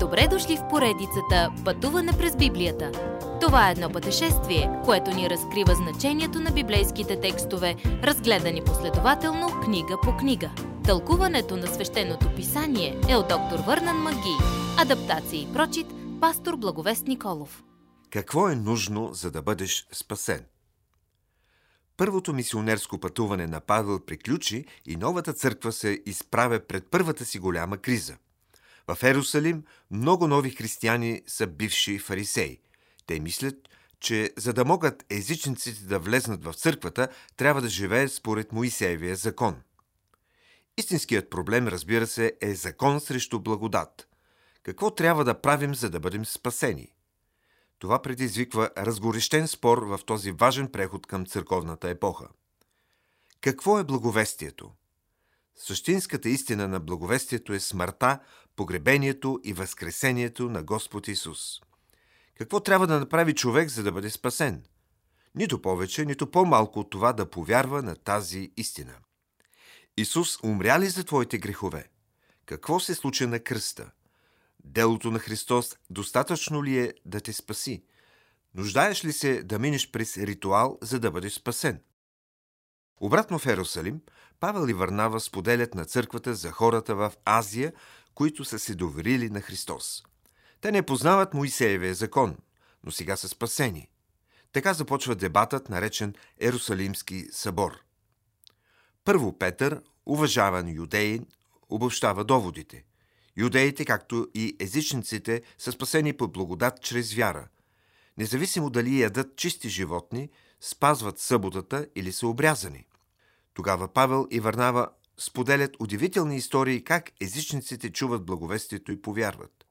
Добре дошли в поредицата Пътуване през Библията. Това е едно пътешествие, което ни разкрива значението на библейските текстове, разгледани последователно книга по книга. Тълкуването на свещеното писание е от доктор Върнан Маги. Адаптация и прочит, пастор Благовест Николов. Какво е нужно, за да бъдеш спасен? Първото мисионерско пътуване на Павел приключи и новата църква се изправя пред първата си голяма криза. В Ерусалим много нови християни са бивши фарисеи. Те мислят, че за да могат езичниците да влезнат в църквата, трябва да живеят според Моисеевия закон. Истинският проблем, разбира се, е закон срещу благодат. Какво трябва да правим, за да бъдем спасени? Това предизвиква разгорещен спор в този важен преход към църковната епоха. Какво е благовестието? Същинската истина на благовестието е смъртта, погребението и възкресението на Господ Исус. Какво трябва да направи човек, за да бъде спасен? Нито повече, нито по-малко от това да повярва на тази истина. Исус умря ли за твоите грехове? Какво се случи на кръста? Делото на Христос достатъчно ли е да те спаси? Нуждаеш ли се да минеш през ритуал, за да бъдеш спасен? Обратно в Ерусалим, Павел и Варнава споделят на църквата за хората в Азия, които са се доверили на Христос. Те не познават Моисеевия закон, но сега са спасени. Така започва дебатът, наречен Ерусалимски събор. Първо Петър, уважаван юдеин, обобщава доводите. Юдеите, както и езичниците, са спасени по благодат чрез вяра. Независимо дали ядат чисти животни, спазват съботата или са обрязани. Тогава Павел и Варнава споделят удивителни истории как езичниците чуват благовестието и повярват.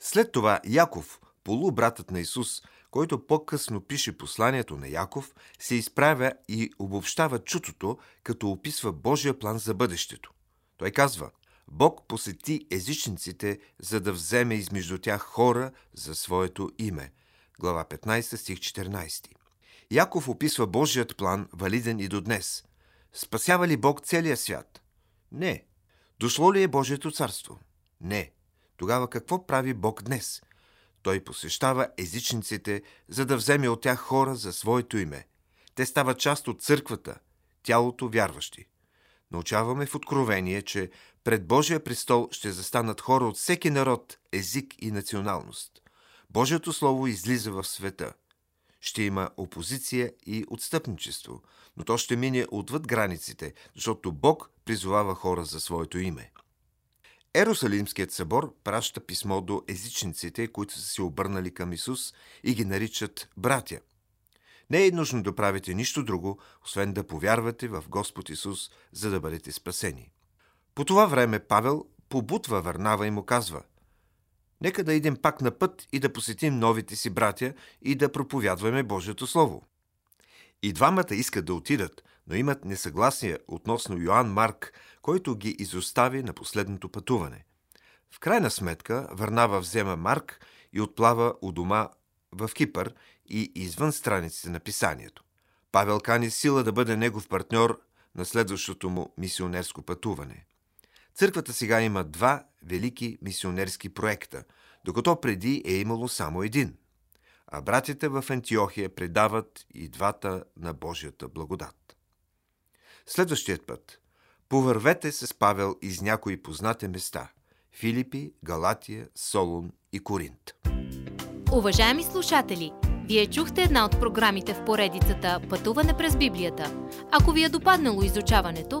След това Яков, полубратът на Исус, който по-късно пише посланието на Яков, се изправя и обобщава чутото, като описва Божия план за бъдещето. Той казва – Бог посети езичниците, за да вземе измежду тях хора за своето име. Глава 15, стих 14. Яков описва Божият план, валиден и до днес. Спасява ли Бог целия свят? Не. Дошло ли е Божието царство? Не. Тогава какво прави Бог днес? Той посещава езичниците, за да вземе от тях хора за своето име. Те стават част от църквата, тялото вярващи. Научаваме в Откровение, че пред Божия престол ще застанат хора от всеки народ, език и националност. Божието Слово излиза в света. Ще има опозиция и отстъпничество, но то ще мине отвъд границите, защото Бог призовава хора за своето име. Ерусалимският събор праща писмо до езичниците, които са се обърнали към Исус и ги наричат братя. Не е нужно да правите нищо друго, освен да повярвате в Господ Исус, за да бъдете спасени. По това време Павел побутва Върнава и му казва Нека да идем пак на път и да посетим новите си братя и да проповядваме Божието Слово. И двамата искат да отидат, но имат несъгласие относно Йоанн Марк, който ги изостави на последното пътуване. В крайна сметка Върнава взема Марк и отплава у дома в Кипър и извън страниците на писанието. Павел кани сила да бъде негов партньор на следващото му мисионерско пътуване. Църквата сега има два велики мисионерски проекта, докато преди е имало само един. А братите в Антиохия предават и двата на Божията благодат. Следващият път. Повървете с Павел из някои познати места – Филипи, Галатия, Солун и Коринт. Уважаеми слушатели, вие чухте една от програмите в поредицата Пътуване през Библията. Ако ви е допаднало изучаването,